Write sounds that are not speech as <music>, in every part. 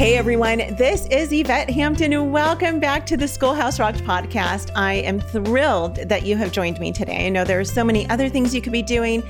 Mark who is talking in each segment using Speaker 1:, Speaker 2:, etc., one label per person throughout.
Speaker 1: Hey everyone, this is Yvette Hampton. and Welcome back to the Schoolhouse Rocked podcast. I am thrilled that you have joined me today. I know there are so many other things you could be doing,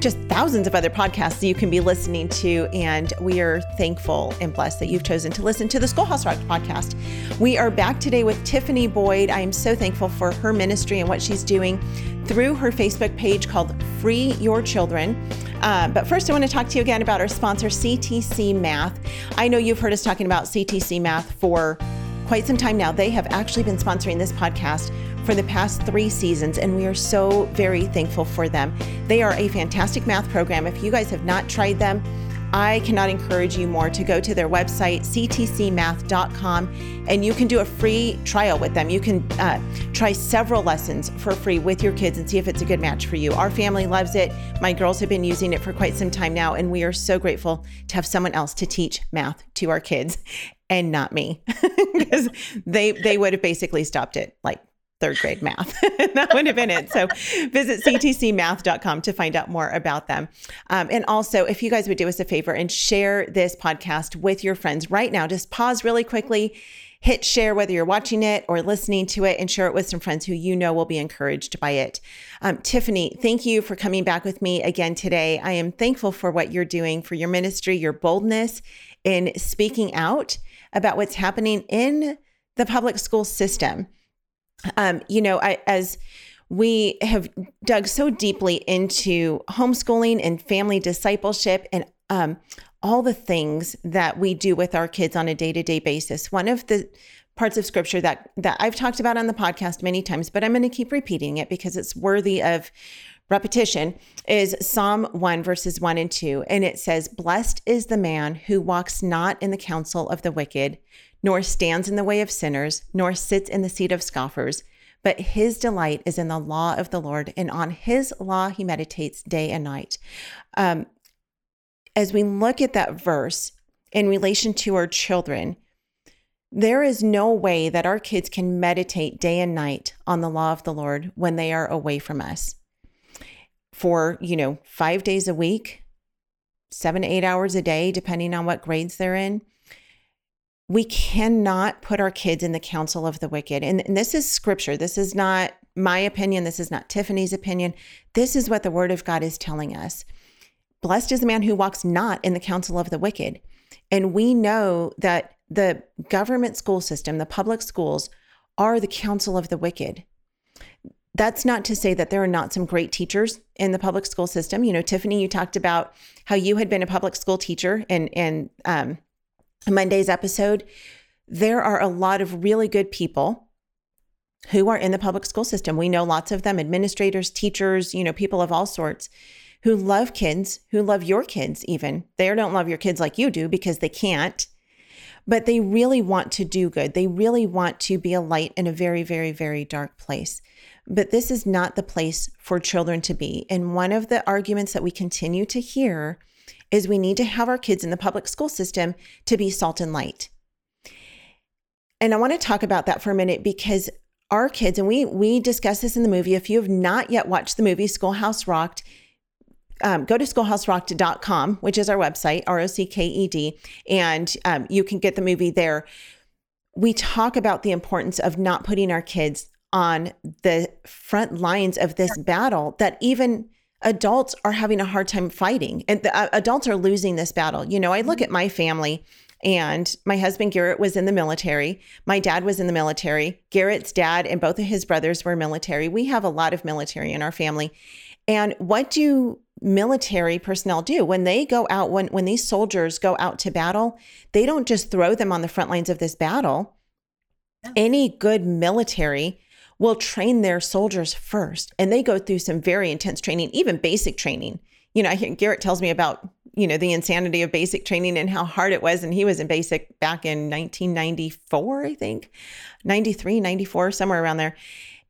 Speaker 1: just thousands of other podcasts you can be listening to. And we are thankful and blessed that you've chosen to listen to the Schoolhouse Rocked podcast. We are back today with Tiffany Boyd. I am so thankful for her ministry and what she's doing through her Facebook page called Free Your Children. Uh, but first, I want to talk to you again about our sponsor, CTC Math. I know you've heard us talking about CTC Math for quite some time now. They have actually been sponsoring this podcast for the past three seasons, and we are so very thankful for them. They are a fantastic math program. If you guys have not tried them, I cannot encourage you more to go to their website, ctcmath.com, and you can do a free trial with them. You can uh, try several lessons for free with your kids and see if it's a good match for you. Our family loves it. My girls have been using it for quite some time now, and we are so grateful to have someone else to teach math to our kids and not me <laughs> because they they would have basically stopped it like third grade math. <laughs> that would have been it. So visit ctcmath.com to find out more about them. Um, and also, if you guys would do us a favor and share this podcast with your friends right now, just pause really quickly, hit share whether you're watching it or listening to it, and share it with some friends who you know will be encouraged by it. Um, Tiffany, thank you for coming back with me again today. I am thankful for what you're doing for your ministry, your boldness in speaking out about what's happening in the public school system um, you know, I, as we have dug so deeply into homeschooling and family discipleship and um, all the things that we do with our kids on a day-to-day basis. One of the parts of scripture that that I've talked about on the podcast many times, but I'm going to keep repeating it because it's worthy of repetition is Psalm 1 verses 1 and 2 and it says blessed is the man who walks not in the counsel of the wicked nor stands in the way of sinners, nor sits in the seat of scoffers. But his delight is in the law of the Lord, and on his law he meditates day and night. Um, as we look at that verse in relation to our children, there is no way that our kids can meditate day and night on the law of the Lord when they are away from us for, you know, five days a week, seven to eight hours a day, depending on what grades they're in we cannot put our kids in the counsel of the wicked. And, and, this is scripture. This is not my opinion. This is not Tiffany's opinion. This is what the word of God is telling us. Blessed is the man who walks not in the counsel of the wicked. And we know that the government school system, the public schools, are the counsel of the wicked. That's not to say that there are not some great teachers in the public school system. You know, Tiffany, you talked about how you had been a public school teacher and and um, Monday's episode, there are a lot of really good people who are in the public school system. We know lots of them administrators, teachers, you know, people of all sorts who love kids, who love your kids, even. They don't love your kids like you do because they can't, but they really want to do good. They really want to be a light in a very, very, very dark place. But this is not the place for children to be. And one of the arguments that we continue to hear is we need to have our kids in the public school system to be salt and light. And I want to talk about that for a minute because our kids, and we we discuss this in the movie. If you have not yet watched the movie Schoolhouse Rocked, um, go to schoolhouserocked.com, which is our website, R O C K E D, and um, you can get the movie there. We talk about the importance of not putting our kids on the front lines of this battle that even adults are having a hard time fighting and the, uh, adults are losing this battle. You know, I look at my family and my husband Garrett was in the military. My dad was in the military. Garrett's dad and both of his brothers were military. We have a lot of military in our family. And what do military personnel do when they go out when when these soldiers go out to battle, they don't just throw them on the front lines of this battle. Any good military will train their soldiers first and they go through some very intense training, even basic training. You know, I hear Garrett tells me about, you know, the insanity of basic training and how hard it was. And he was in basic back in 1994, I think, 93, 94, somewhere around there.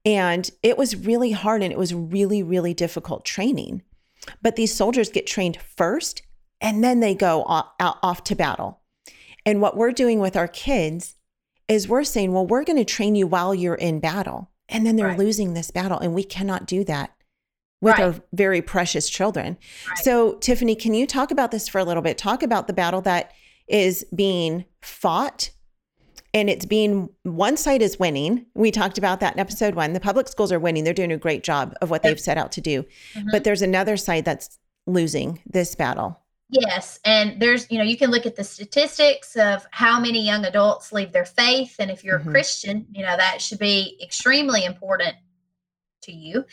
Speaker 1: And it was really hard and it was really, really difficult training. But these soldiers get trained first and then they go off, off to battle. And what we're doing with our kids is we're saying, well, we're going to train you while you're in battle. And then they're right. losing this battle. And we cannot do that with right. our very precious children. Right. So, Tiffany, can you talk about this for a little bit? Talk about the battle that is being fought and it's being one side is winning. We talked about that in episode one. The public schools are winning. They're doing a great job of what they've set out to do. Mm-hmm. But there's another side that's losing this battle.
Speaker 2: Yes. And there's, you know, you can look at the statistics of how many young adults leave their faith. And if you're mm-hmm. a Christian, you know, that should be extremely important to you.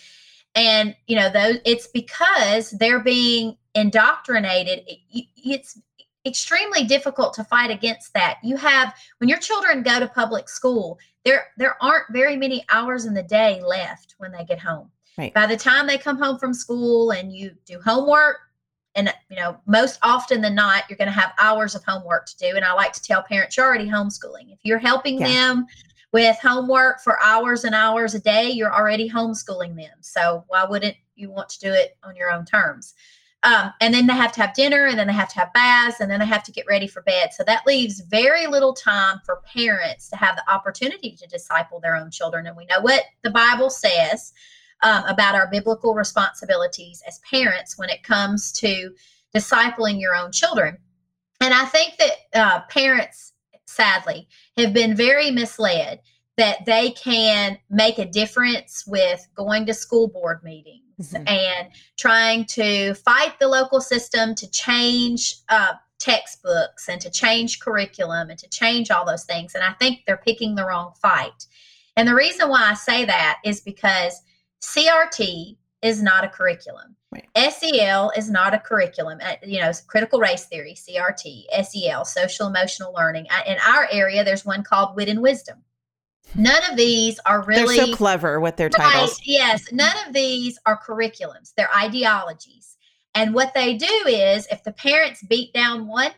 Speaker 2: And, you know, those it's because they're being indoctrinated. It's extremely difficult to fight against that. You have when your children go to public school, there there aren't very many hours in the day left when they get home. Right. By the time they come home from school and you do homework, and you know most often than not you're going to have hours of homework to do and i like to tell parents you're already homeschooling if you're helping yeah. them with homework for hours and hours a day you're already homeschooling them so why wouldn't you want to do it on your own terms um, and then they have to have dinner and then they have to have baths and then they have to get ready for bed. So that leaves very little time for parents to have the opportunity to disciple their own children. And we know what the Bible says um, about our biblical responsibilities as parents when it comes to discipling your own children. And I think that uh, parents, sadly, have been very misled that they can make a difference with going to school board meetings mm-hmm. and trying to fight the local system to change uh, textbooks and to change curriculum and to change all those things. And I think they're picking the wrong fight. And the reason why I say that is because CRT is not a curriculum. Right. SEL is not a curriculum. Uh, you know, critical race theory, CRT, SEL, social emotional learning. In our area, there's one called Wit and Wisdom. None of these are really
Speaker 1: They're so clever with their titles. Right,
Speaker 2: yes, none of these are curriculums. They're ideologies. And what they do is if the parents beat down one,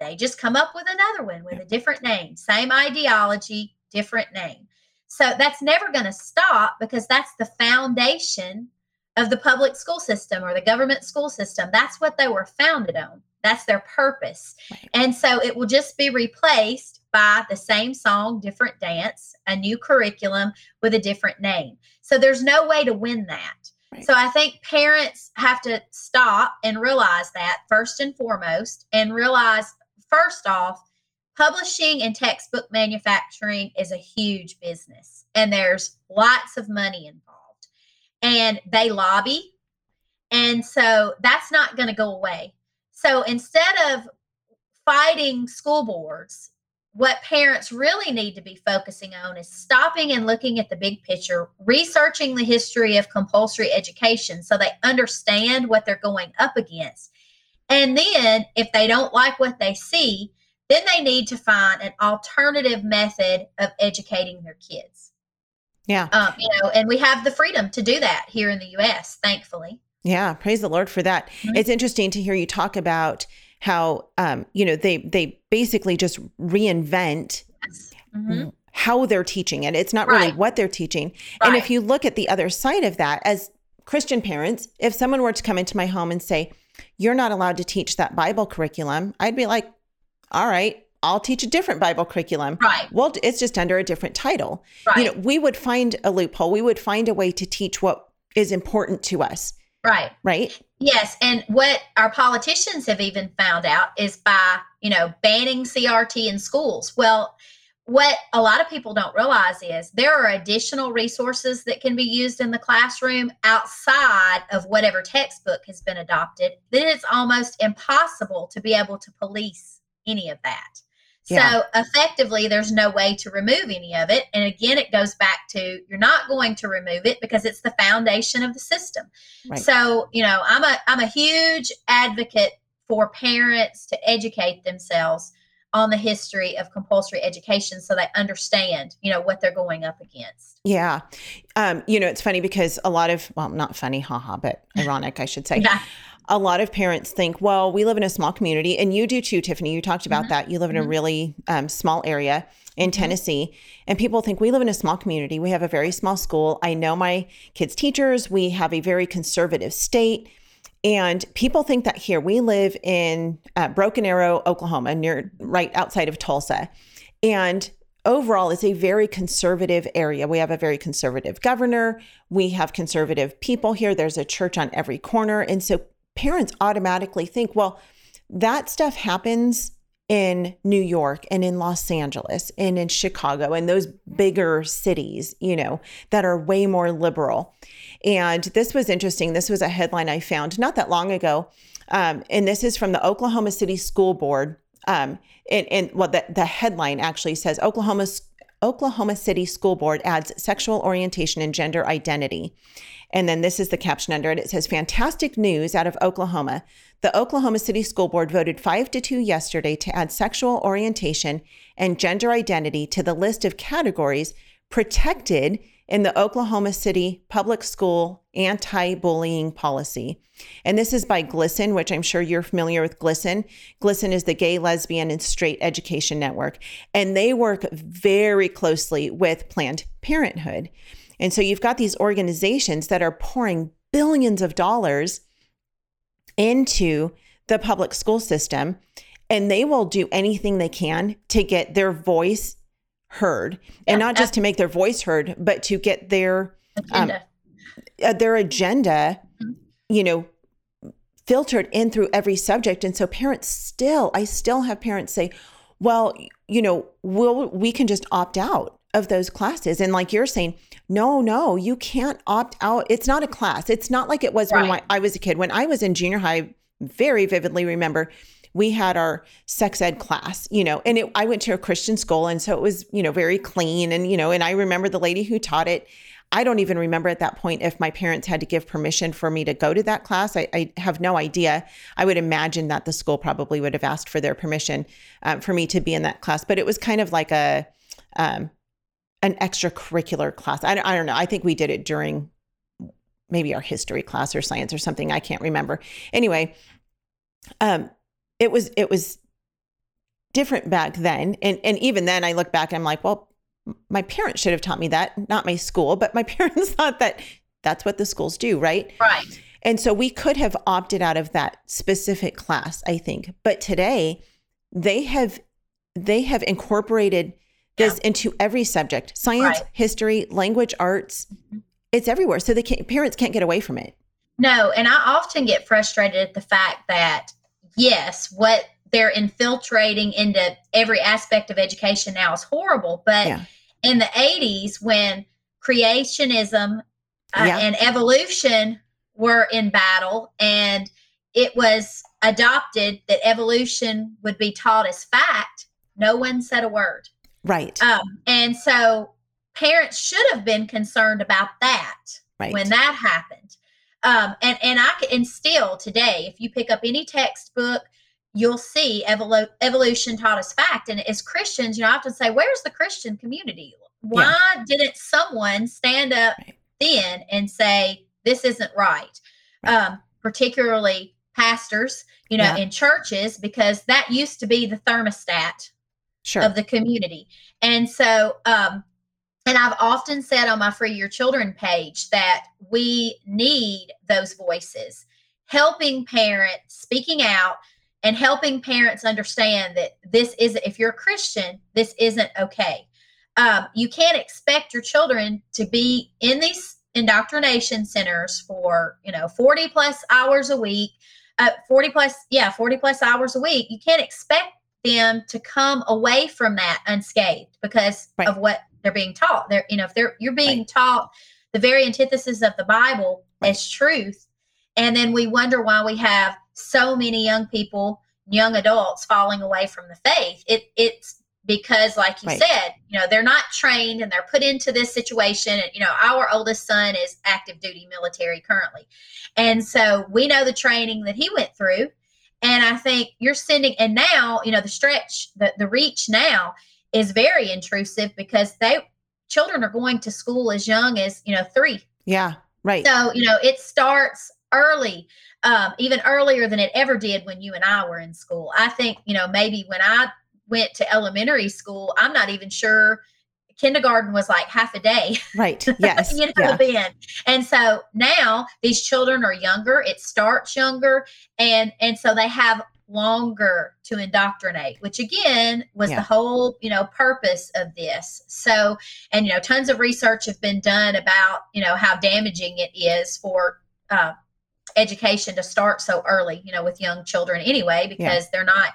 Speaker 2: they just come up with another one with a different name. Same ideology, different name. So that's never going to stop because that's the foundation of the public school system or the government school system. That's what they were founded on. That's their purpose. Right. And so it will just be replaced by the same song, different dance, a new curriculum with a different name. So there's no way to win that. Right. So I think parents have to stop and realize that first and foremost, and realize first off, publishing and textbook manufacturing is a huge business and there's lots of money involved. And they lobby. And so that's not going to go away. So instead of fighting school boards what parents really need to be focusing on is stopping and looking at the big picture, researching the history of compulsory education so they understand what they're going up against. And then, if they don't like what they see, then they need to find an alternative method of educating their kids.
Speaker 1: Yeah.
Speaker 2: Um, you know, and we have the freedom to do that here in the US, thankfully.
Speaker 1: Yeah, praise the Lord for that. Mm-hmm. It's interesting to hear you talk about how um, you know they they basically just reinvent mm-hmm. how they're teaching it. It's not really what they're teaching. Right. And if you look at the other side of that, as Christian parents, if someone were to come into my home and say, "You're not allowed to teach that Bible curriculum," I'd be like, "All right, I'll teach a different Bible curriculum.
Speaker 2: Right.
Speaker 1: Well, it's just under a different title. Right. You know, we would find a loophole. We would find a way to teach what is important to us.
Speaker 2: Right.
Speaker 1: Right.
Speaker 2: Yes. And what our politicians have even found out is by, you know, banning CRT in schools. Well, what a lot of people don't realize is there are additional resources that can be used in the classroom outside of whatever textbook has been adopted. Then it's almost impossible to be able to police any of that. Yeah. So effectively, there's no way to remove any of it. And again, it goes back to you're not going to remove it because it's the foundation of the system. Right. So, you know, I'm a I'm a huge advocate for parents to educate themselves on the history of compulsory education so they understand you know what they're going up against
Speaker 1: yeah um, you know it's funny because a lot of well not funny haha but <laughs> ironic i should say yeah a lot of parents think, well, we live in a small community, and you do too, Tiffany. You talked about mm-hmm. that. You live in mm-hmm. a really um, small area in mm-hmm. Tennessee, and people think we live in a small community. We have a very small school. I know my kids' teachers. We have a very conservative state. And people think that here we live in uh, Broken Arrow, Oklahoma, near right outside of Tulsa. And overall, it's a very conservative area. We have a very conservative governor. We have conservative people here. There's a church on every corner. And so parents automatically think, well, that stuff happens in New York and in Los Angeles and in Chicago and those bigger cities, you know, that are way more liberal. And this was interesting. This was a headline I found not that long ago. Um, and this is from the Oklahoma City School Board. Um, and, and well, the, the headline actually says Oklahoma Oklahoma City School Board adds sexual orientation and gender identity. And then this is the caption under it. It says, Fantastic news out of Oklahoma. The Oklahoma City School Board voted 5 to 2 yesterday to add sexual orientation and gender identity to the list of categories protected in the Oklahoma City Public School anti bullying policy. And this is by GLSEN, which I'm sure you're familiar with GLSEN. GLSEN is the Gay, Lesbian, and Straight Education Network, and they work very closely with Planned Parenthood. And so you've got these organizations that are pouring billions of dollars into the public school system and they will do anything they can to get their voice heard and not just to make their voice heard but to get their agenda. Um, their agenda mm-hmm. you know filtered in through every subject and so parents still i still have parents say well you know we'll we can just opt out of those classes and like you're saying no no you can't opt out it's not a class it's not like it was right. when I was a kid when i was in junior high very vividly remember we had our sex ed class, you know, and it, I went to a Christian school. And so it was, you know, very clean. And, you know, and I remember the lady who taught it. I don't even remember at that point if my parents had to give permission for me to go to that class. I, I have no idea. I would imagine that the school probably would have asked for their permission um, for me to be in that class, but it was kind of like a, um, an extracurricular class. I, I don't know. I think we did it during maybe our history class or science or something. I can't remember. Anyway, um, it was it was different back then and and even then i look back and i'm like well my parents should have taught me that not my school but my <laughs> parents thought that that's what the schools do right
Speaker 2: right
Speaker 1: and so we could have opted out of that specific class i think but today they have they have incorporated this yeah. into every subject science right. history language arts mm-hmm. it's everywhere so the parents can't get away from it
Speaker 2: no and i often get frustrated at the fact that yes, what they're infiltrating into every aspect of education now is horrible. But yeah. in the 80s, when creationism uh, yeah. and evolution were in battle, and it was adopted that evolution would be taught as fact, no one said a word.
Speaker 1: Right.
Speaker 2: Um, and so parents should have been concerned about that right. when that happened. Um, and and I can, and still today, if you pick up any textbook, you'll see evolu- evolution taught us fact. And as Christians, you know, I often say, where's the Christian community? Why yeah. didn't someone stand up right. then and say this isn't right? right. Um, particularly pastors, you know, yeah. in churches, because that used to be the thermostat sure. of the community. And so um, and I've often said on my Free Your Children page that we need those voices, helping parents, speaking out, and helping parents understand that this is, if you're a Christian, this isn't okay. Um, you can't expect your children to be in these indoctrination centers for, you know, 40 plus hours a week, uh, 40 plus, yeah, 40 plus hours a week. You can't expect them to come away from that unscathed because right. of what they're being taught. They're, you know, if they're you're being right. taught the very antithesis of the Bible right. as truth, and then we wonder why we have so many young people, young adults falling away from the faith. It it's because like you right. said you know they're not trained and they're put into this situation and you know our oldest son is active duty military currently and so we know the training that he went through and i think you're sending and now you know the stretch the, the reach now is very intrusive because they children are going to school as young as you know three.
Speaker 1: Yeah right.
Speaker 2: So you know it starts early um, even earlier than it ever did when you and i were in school. I think you know maybe when i went to elementary school i'm not even sure kindergarten was like half a day.
Speaker 1: Right. <laughs> Yes.
Speaker 2: You know yeah. then. And so now these children are younger. It starts younger. And and so they have longer to indoctrinate which again was yeah. the whole you know purpose of this. So and you know tons of research have been done about you know how damaging it is for uh, education to start so early you know with young children anyway because yeah. they're not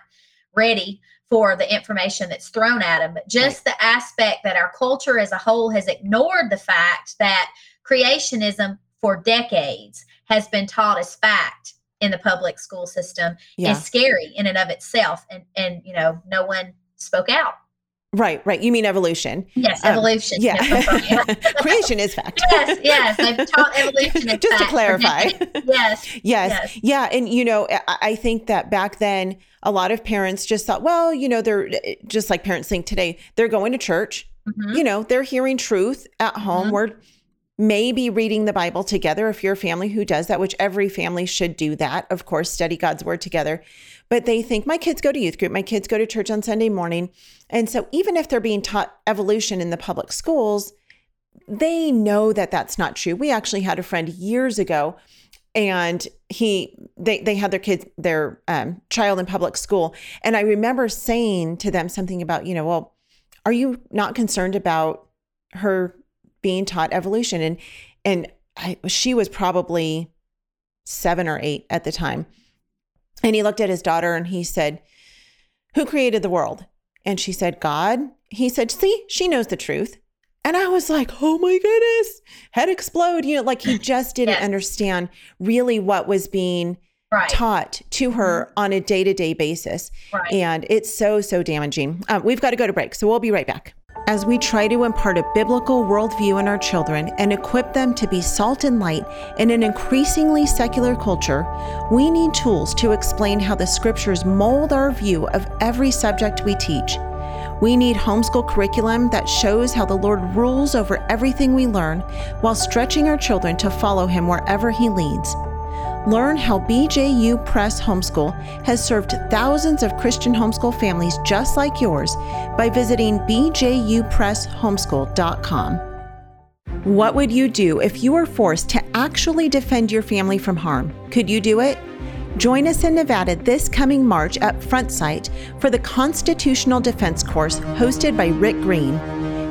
Speaker 2: ready for the information that's thrown at them, but just right. the aspect that our culture as a whole has ignored the fact that creationism for decades has been taught as fact in the public school system yeah. is scary in and of itself and and you know no one spoke out
Speaker 1: Right, right. You mean evolution?
Speaker 2: Yes, um, evolution.
Speaker 1: Yeah, <laughs> creation is fact.
Speaker 2: yes, yes. I've taught evolution.
Speaker 1: Just to clarify.
Speaker 2: yes, <laughs>
Speaker 1: yes, yes, yeah. And you know, I think that back then, a lot of parents just thought, well, you know, they're eh, just like parents think today. They're going to church. Mm-hmm. You know, they're hearing truth at home. Mm-hmm. We're maybe reading the Bible together if you're a family who does that, which every family should do that, of course, study God's word together. But they think my kids go to youth group, my kids go to church on Sunday morning. And so even if they're being taught evolution in the public schools, they know that that's not true. We actually had a friend years ago and he they they had their kids their um, child in public school. And i remember saying to them something about you know well are you not concerned about her being taught evolution? And and I, she was probably 7 or 8 at the time. And he looked at his daughter and he said who created the world? And she said god. He said see she knows the truth and I was like, oh my goodness, head explode. You know, like he <laughs> just didn't yes. understand really what was being right. taught to her mm-hmm. on a day to day basis. Right. And it's so, so damaging. Uh, we've got to go to break. So we'll be right back. As we try to impart a biblical worldview in our children and equip them to be salt and light in an increasingly secular culture, we need tools to explain how the scriptures mold our view of every subject we teach. We need homeschool curriculum that shows how the Lord rules over everything we learn while stretching our children to follow Him wherever He leads. Learn how BJU Press Homeschool has served thousands of Christian homeschool families just like yours by visiting bjupresshomeschool.com. What would you do if you were forced to actually defend your family from harm? Could you do it? Join us in Nevada this coming March at Front Sight for the Constitutional Defense Course hosted by Rick Green.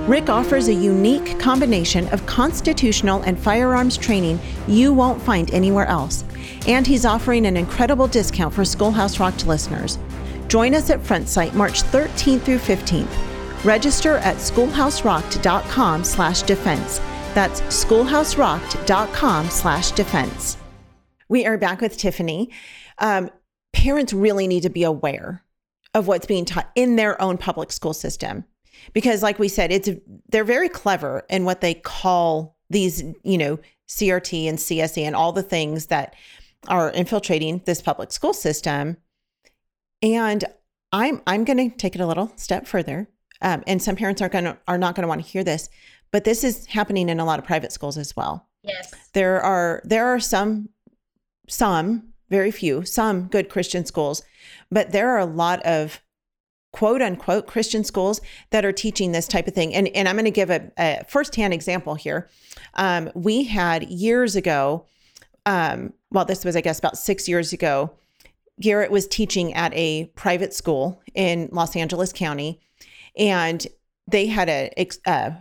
Speaker 1: Rick offers a unique combination of constitutional and firearms training you won't find anywhere else. And he's offering an incredible discount for Schoolhouse Rocked listeners. Join us at Front Sight March 13th through 15th. Register at schoolhouserocked.com slash defense. That's schoolhouserocked.com slash defense. We are back with Tiffany. Um, parents really need to be aware of what's being taught in their own public school system. Because like we said it's they're very clever in what they call these you know CRT and CSE and all the things that are infiltrating this public school system. And I'm I'm going to take it a little step further um, and some parents are going to are not going to want to hear this but this is happening in a lot of private schools as well.
Speaker 2: Yes.
Speaker 1: There are there are some some, very few, some good Christian schools, but there are a lot of quote unquote Christian schools that are teaching this type of thing. And, and I'm going to give a, a firsthand example here. Um, we had years ago, um, well, this was, I guess, about six years ago, Garrett was teaching at a private school in Los Angeles County, and they had a, a,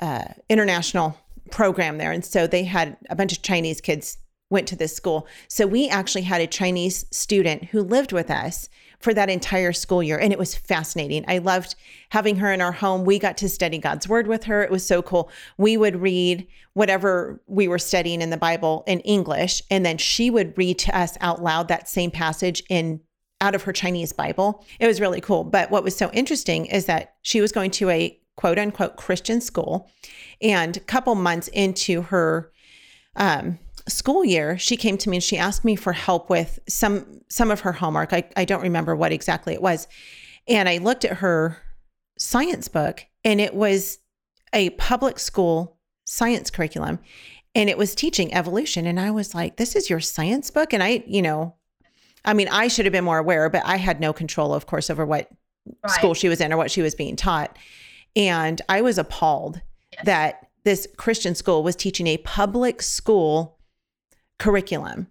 Speaker 1: a international program there. And so they had a bunch of Chinese kids went to this school. So we actually had a Chinese student who lived with us for that entire school year. And it was fascinating. I loved having her in our home. We got to study God's word with her. It was so cool. We would read whatever we were studying in the Bible in English, and then she would read to us out loud that same passage in out of her Chinese Bible. It was really cool. But what was so interesting is that she was going to a quote unquote Christian school. And a couple months into her um, school year, she came to me and she asked me for help with some some of her homework. I, I don't remember what exactly it was. And I looked at her science book and it was a public school science curriculum and it was teaching evolution. And I was like, this is your science book? And I, you know, I mean, I should have been more aware, but I had no control, of course, over what right. school she was in or what she was being taught. And I was appalled yes. that this Christian school was teaching a public school curriculum.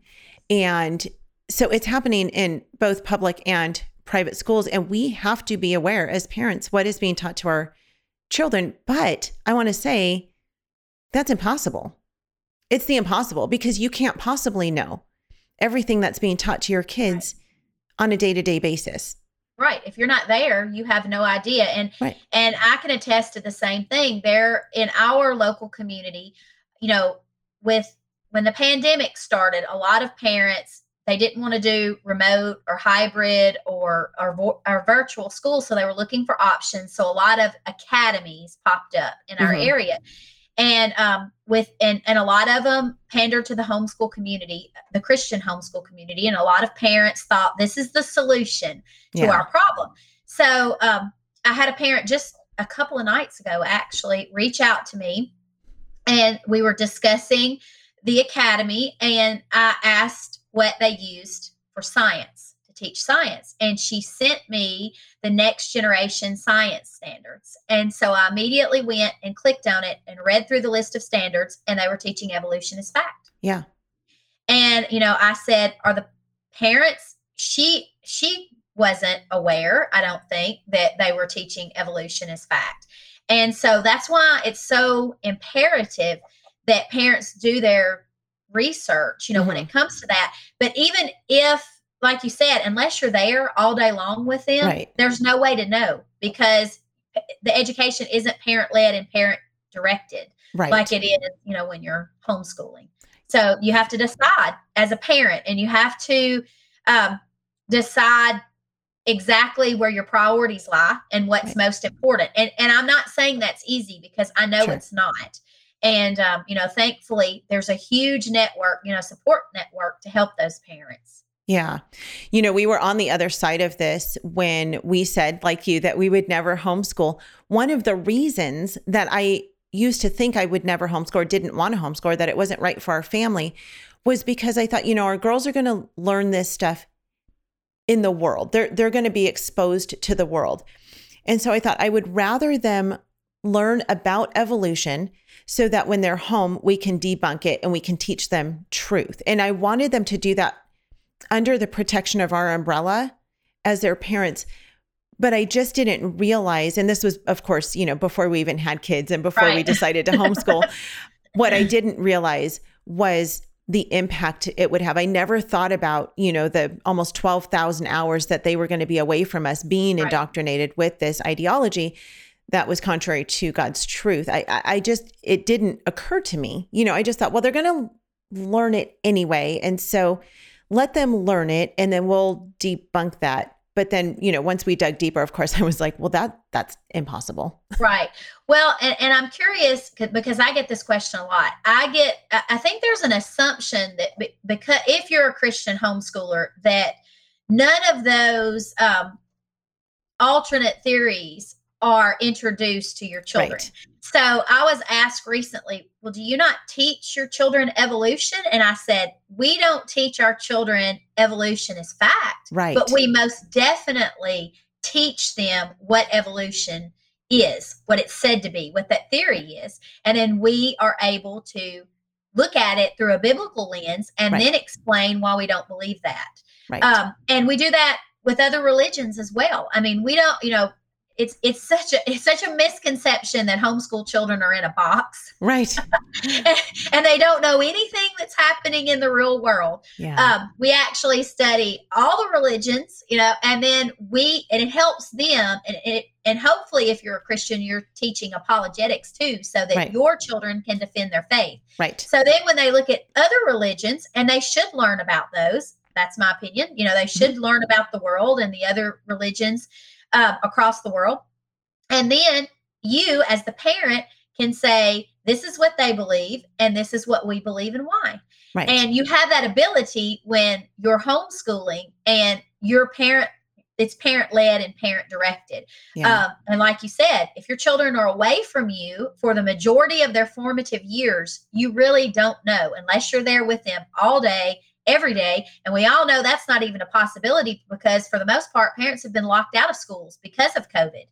Speaker 1: And so it's happening in both public and private schools. And we have to be aware as parents what is being taught to our children. But I want to say that's impossible. It's the impossible because you can't possibly know everything that's being taught to your kids on a day to day basis.
Speaker 2: right. If you're not there, you have no idea. And
Speaker 1: Right.
Speaker 2: and I can attest to the same thing. There in our local community, you know, with when the pandemic started, a lot of parents they didn't want to do remote or hybrid or or, or virtual school, so they were looking for options. So a lot of academies popped up in our
Speaker 1: Mhm.
Speaker 2: area, and um, with and and a lot of them pander to the homeschool community, the Christian homeschool community, and a lot of parents thought this is the solution to
Speaker 1: Yeah.
Speaker 2: our problem. So um, I had a parent just a couple of nights ago actually reach out to me, and we were discussing the academy, and I asked what they used for science to teach science, and she sent me the next generation science standards. And so I immediately went and clicked on it and read through the list of standards, and they were teaching evolution as fact.
Speaker 1: Yeah.
Speaker 2: And you know, I said, "Are the parents?" She she wasn't aware. I don't think that they were teaching evolution as fact. And so that's why it's so imperative that parents do their research. You know, when
Speaker 1: Mhm.
Speaker 2: it comes to that. But even if, like you said, unless you're there all day long with them,
Speaker 1: Right.
Speaker 2: there's no way to know because the education isn't parent led and parent directed
Speaker 1: Right.
Speaker 2: like it is, you know, when you're homeschooling. So you have to decide as a parent, and you have to um, decide exactly where your priorities lie and what's
Speaker 1: Right.
Speaker 2: most important. And and I'm not saying that's easy because I know
Speaker 1: Sure.
Speaker 2: it's not. And um, you know, thankfully, there's a huge network, you know, support network to help those parents.
Speaker 1: Yeah. You know, we were on the other side of this when we said, like you, that we would never homeschool. One of the reasons that I used to think I would never homeschool or didn't want to homeschool, that it wasn't right for our family, was because I thought, you know, our girls are going to learn this stuff in the world. They're they're going to be exposed to the world. And so I thought I would rather them learn about evolution so that when they're home we can debunk it and we can teach them truth. And I wanted them to do that under the protection of our umbrella as their parents. But I just didn't realize, and this was, of course, you know, before we even had kids and before we <laughs> decided to homeschool, what I didn't realize was the impact it would have. I never thought about, you know, the almost 12,000 hours that they were going to be away from us being
Speaker 2: Right.
Speaker 1: indoctrinated with this ideology that was contrary to God's truth. I, I, just, it didn't occur to me. You know, I just thought, well, they're going to learn it anyway. And so let them learn it and then we'll debunk that. But then, you know, once we dug deeper, of course, <laughs> I was like, well, that that's impossible.
Speaker 2: right. Well, and, and I'm curious because I get this question a lot. I get, I I think there's an assumption that because if you're a Christian homeschooler, that none of those um, alternate theories are introduced to your children.
Speaker 1: Right.
Speaker 2: So I was asked recently, well, do you not teach your children evolution? And I said, we don't teach our children evolution as fact,
Speaker 1: Right.
Speaker 2: but we most definitely teach them what evolution is, what it's said to be, what that theory is. And then we are able to look at it through a biblical lens and
Speaker 1: Right.
Speaker 2: then explain why we don't believe that.
Speaker 1: right.
Speaker 2: Um, and we do that with other religions as well. I mean, we don't, you know, it's it's such a it's such a misconception that homeschool children are in a box
Speaker 1: right. <laughs>
Speaker 2: and they don't know anything that's happening in the real world.
Speaker 1: Yeah.
Speaker 2: Um, we actually study all the religions, you know, and then we and it helps them and it and hopefully if you're a Christian, you're teaching apologetics too, so that
Speaker 1: Right.
Speaker 2: your children can defend their faith.
Speaker 1: right.
Speaker 2: So then when they look at other religions, and they should learn about those, that's my opinion. You know, they should learn about the world and the other religions um, across the world. And then you, as the parent, can say, this is what they believe, and this is what we believe and why.
Speaker 1: Right.
Speaker 2: And you have that ability when you're homeschooling and your parent, it's parent led and parent directed.
Speaker 1: yeah.
Speaker 2: Um, and like you said, if your children are away from you for the majority of their formative years, you really don't know unless you're there with them all day, every day. And we all know that's not even a possibility because, for the most part, parents have been locked out of schools because of COVID.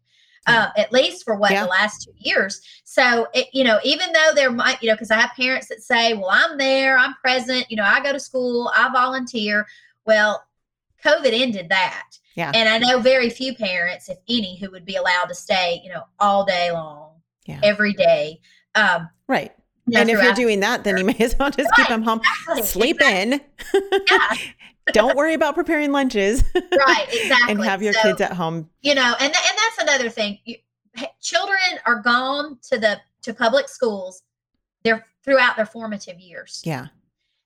Speaker 2: Uh, at least for what
Speaker 1: Yeah.
Speaker 2: the last two years. So, it, you know, even though there might, you know, because I have parents that say, well, I'm there, I'm present, you know, I go to school, I volunteer. Well, COVID ended that.
Speaker 1: Yeah.
Speaker 2: And I know very few parents, if any, who would be allowed to stay, you know, all day long,
Speaker 1: Yeah.
Speaker 2: every day. Um,
Speaker 1: right.
Speaker 2: Know,
Speaker 1: and if you're doing that, then you may as well just keep them home.
Speaker 2: Exactly,
Speaker 1: Sleep in.
Speaker 2: Yeah, <laughs>
Speaker 1: Don't worry about preparing lunches
Speaker 2: right, exactly. <laughs>
Speaker 1: and have your
Speaker 2: So,
Speaker 1: kids at home.
Speaker 2: you know and, th- and that's another thing you, children are gone to the to public schools they're throughout their formative years
Speaker 1: Yeah.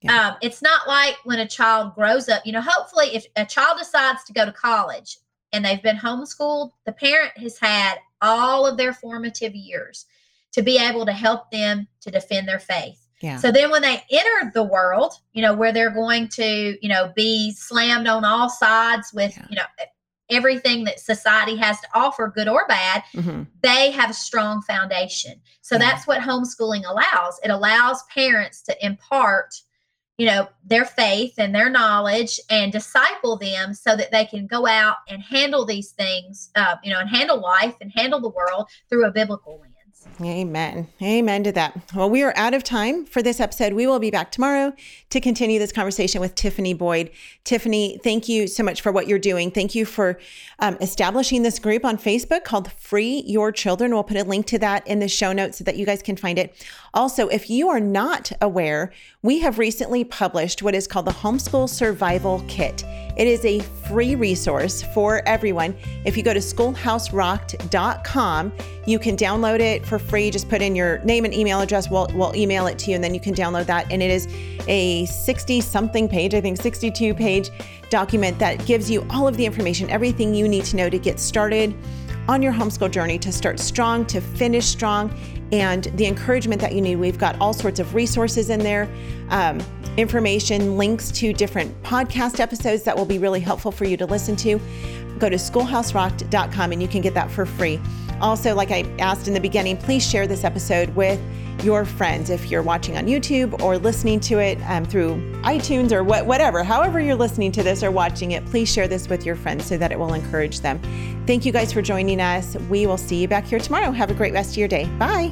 Speaker 1: Yeah.
Speaker 2: um, it's not like when a child grows up you know hopefully if a child decides to go to college and they've been homeschooled the parent has had all of their formative years to be able to help them to defend their faith
Speaker 1: Yeah.
Speaker 2: so then when they enter the world, you know, where they're going to, you know, be slammed on all sides with,
Speaker 1: Yeah.
Speaker 2: you know, everything that society has to offer, good or bad,
Speaker 1: Mhm.
Speaker 2: they have a strong foundation. So
Speaker 1: Yeah.
Speaker 2: that's what homeschooling allows. It allows parents to impart, you know, their faith and their knowledge and disciple them so that they can go out and handle these things, uh, you know, and handle life and handle the world through a biblical lens.
Speaker 1: Amen. Amen to that. Well, we are out of time for this episode. We will be back tomorrow to continue this conversation with Tiffany Boyd. Tiffany, thank you so much for what you're doing. Thank you for um, establishing this group on Facebook called Free Your Children. We'll put a link to that in the show notes so that you guys can find it. Also, if you are not aware, we have recently published what is called the Homeschool Survival Kit. It is a free resource for everyone. If you go to schoolhouserocked.com, you can download it for free. Just put in your name and email address. We'll, we'll email it to you and then you can download that. And it is a 60 something page, I think 62 page document that gives you all of the information, everything you need to know to get started on your homeschool journey to start strong, to finish strong, and the encouragement that you need. We've got all sorts of resources in there, um, information, links to different podcast episodes that will be really helpful for you to listen to. Go to schoolhouserocked.com and you can get that for free. Also, like I asked in the beginning, please share this episode with your friends if you're watching on YouTube or listening to it um, through iTunes or what, whatever, however you're listening to this or watching it, please share this with your friends so that it will encourage them. Thank you guys for joining us. We will see you back here tomorrow. Have a great rest of your day. Bye.